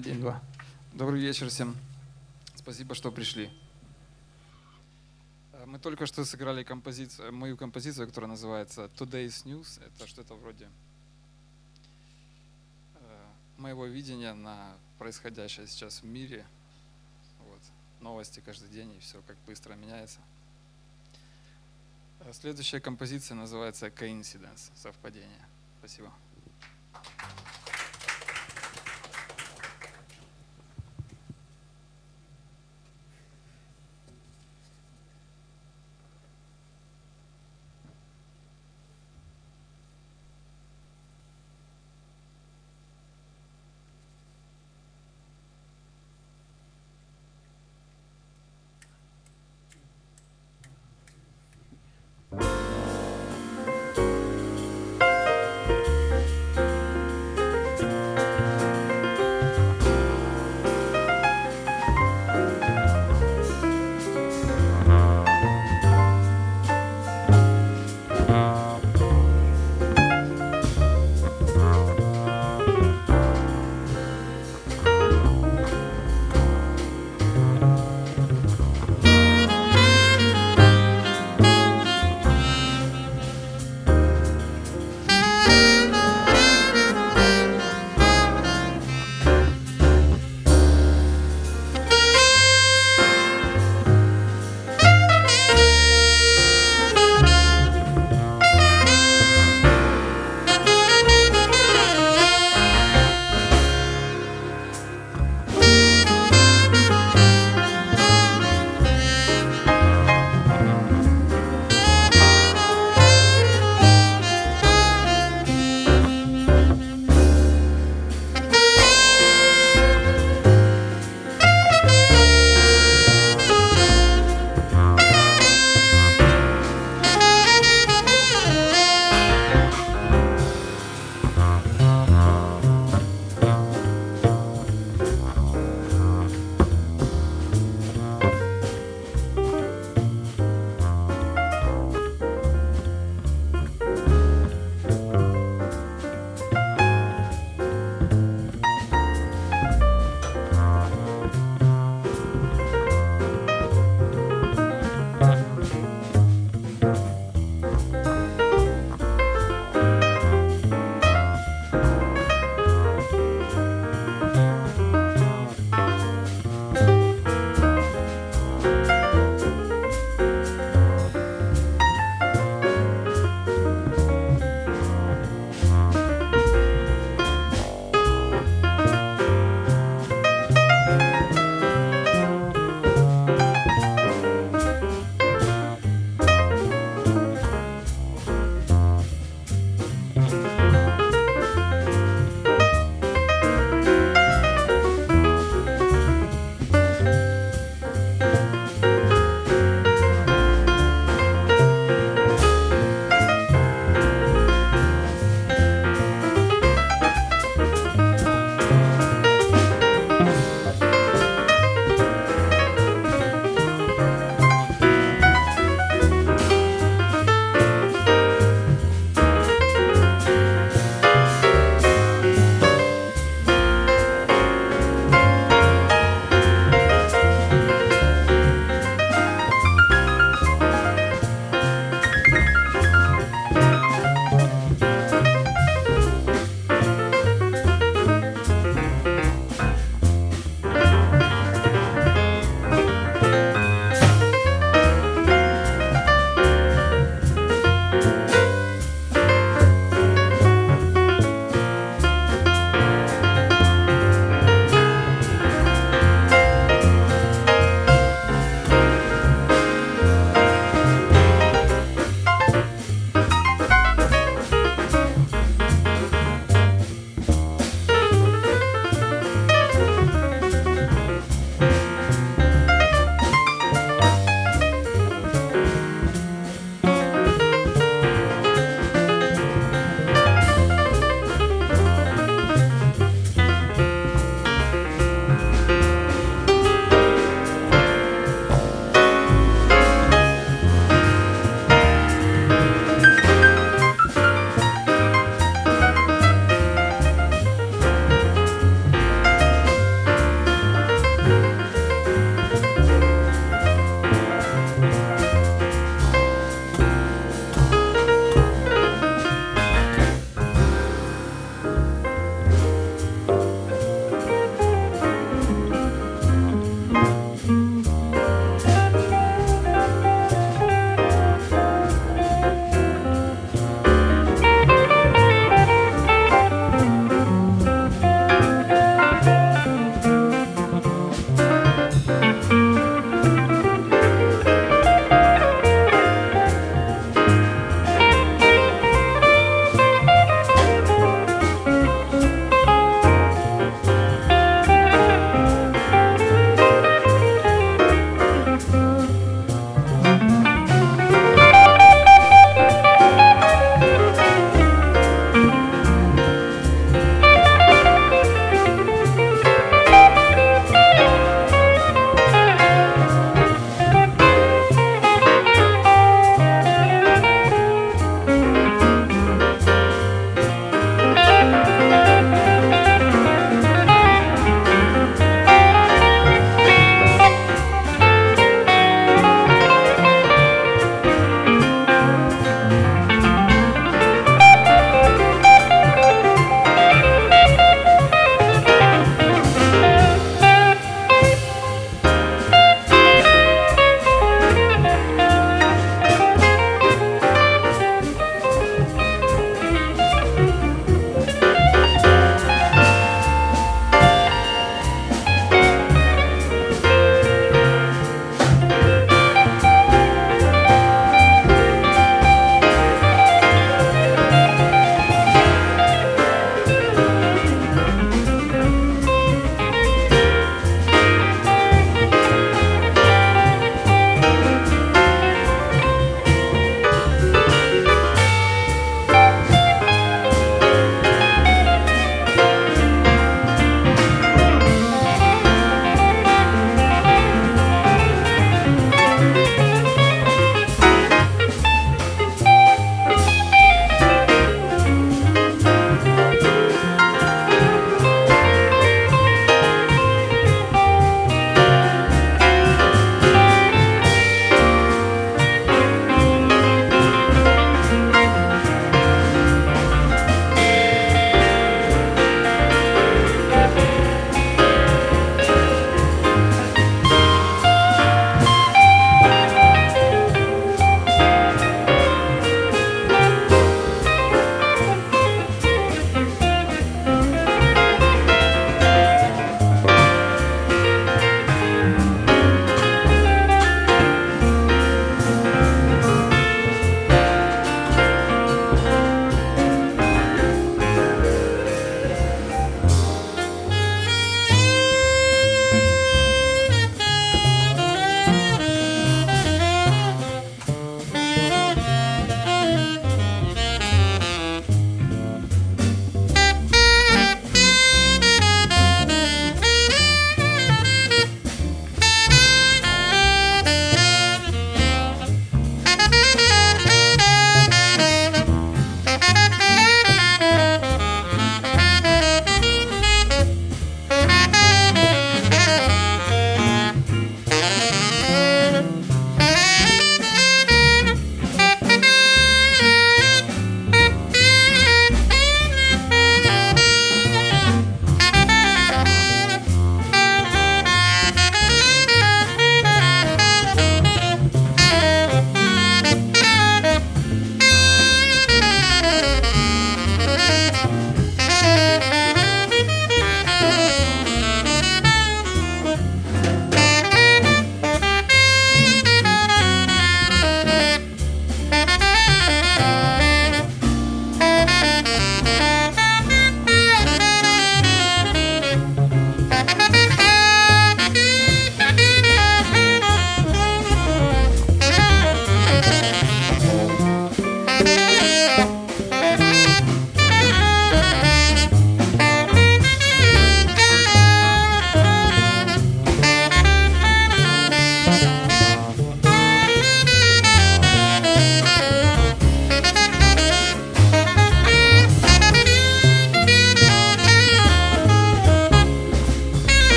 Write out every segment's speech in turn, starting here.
день-два. Добрый вечер всем. Спасибо, что пришли. Э, Мы только что сыграли композицию, мою композицию, которая называется Today's News. Это что-то вроде э, моего видения на происходящее сейчас в мире. Вот. Новости каждый день, и все как быстро меняется. Э, Следующая композиция называется Coincidence, совпадение. Спасибо.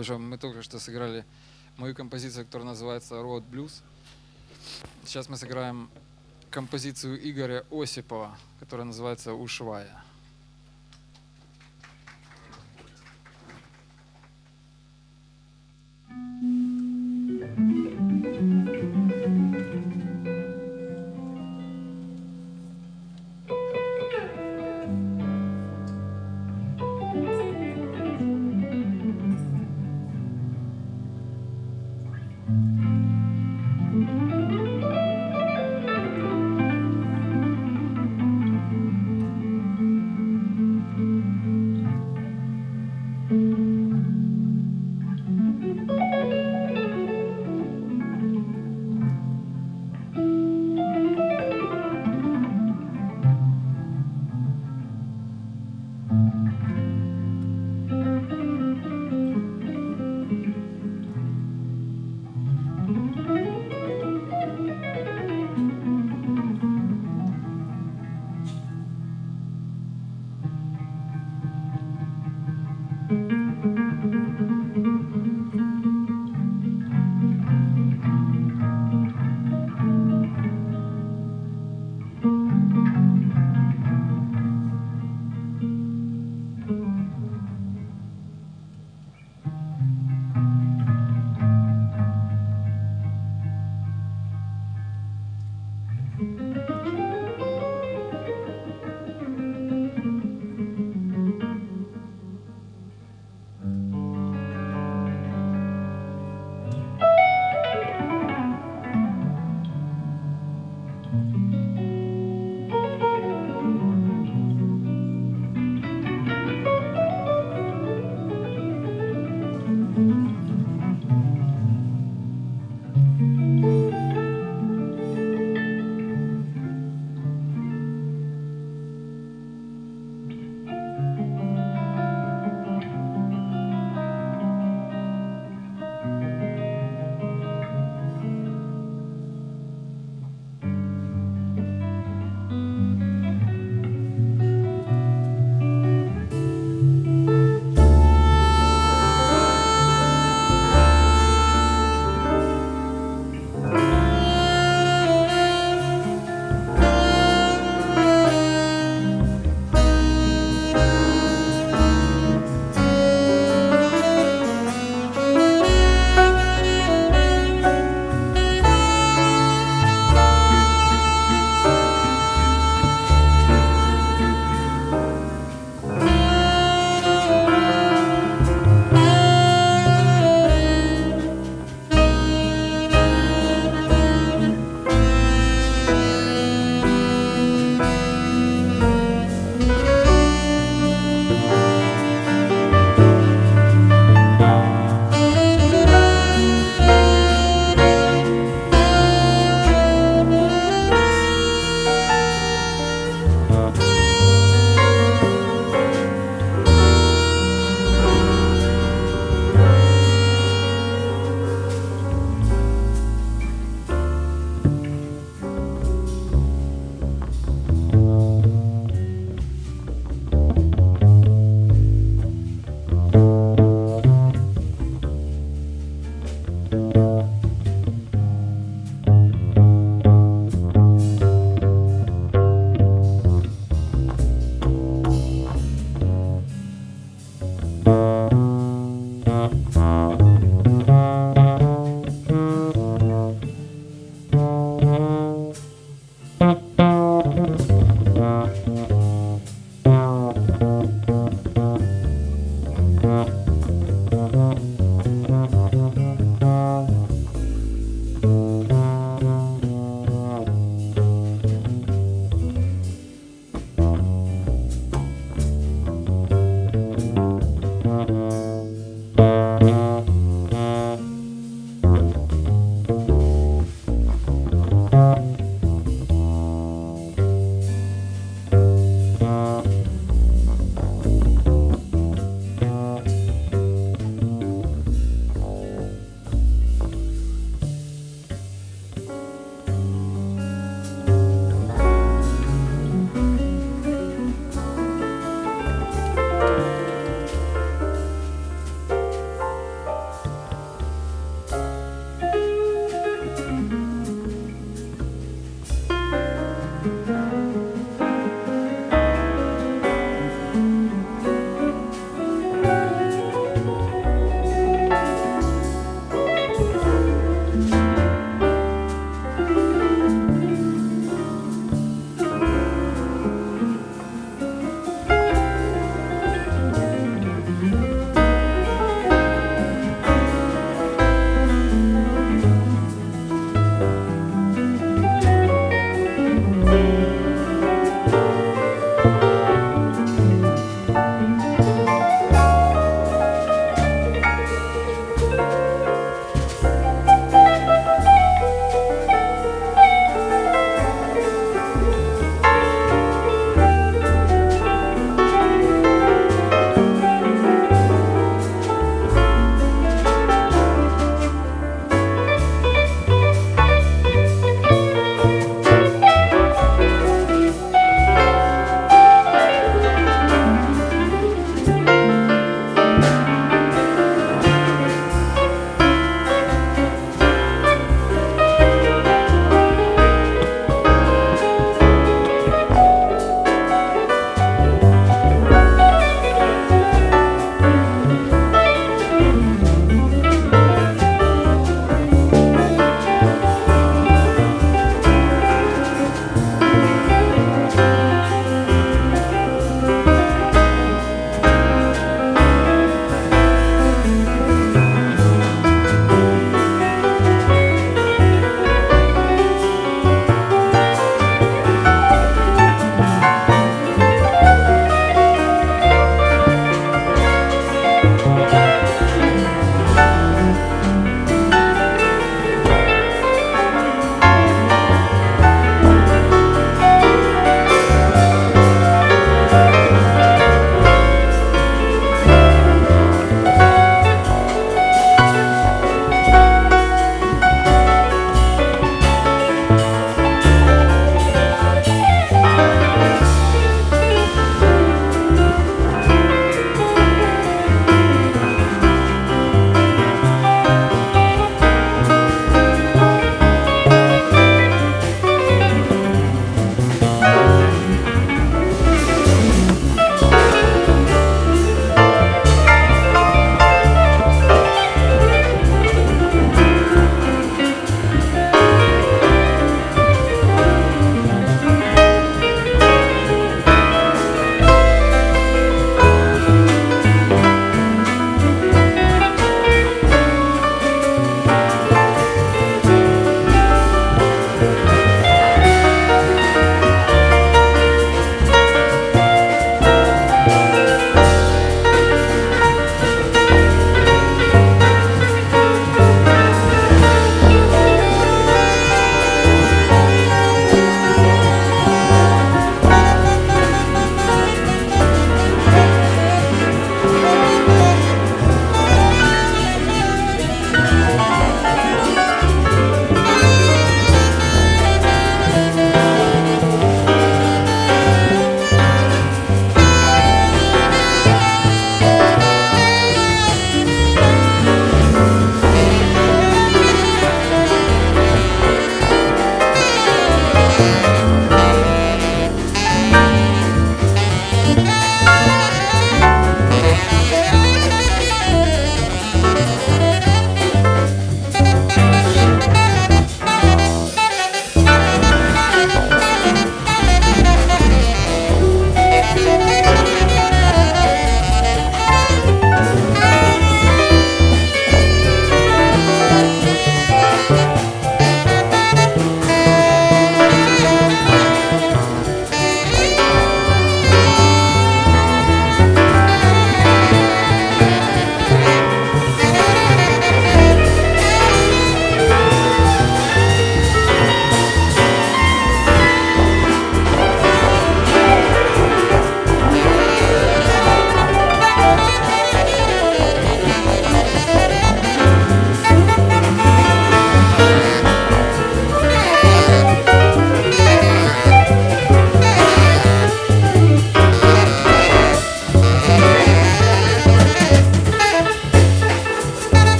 уже, мы только что сыграли мою композицию, которая называется Road Blues. Сейчас мы сыграем композицию Игоря Осипова, которая называется «Ушвая».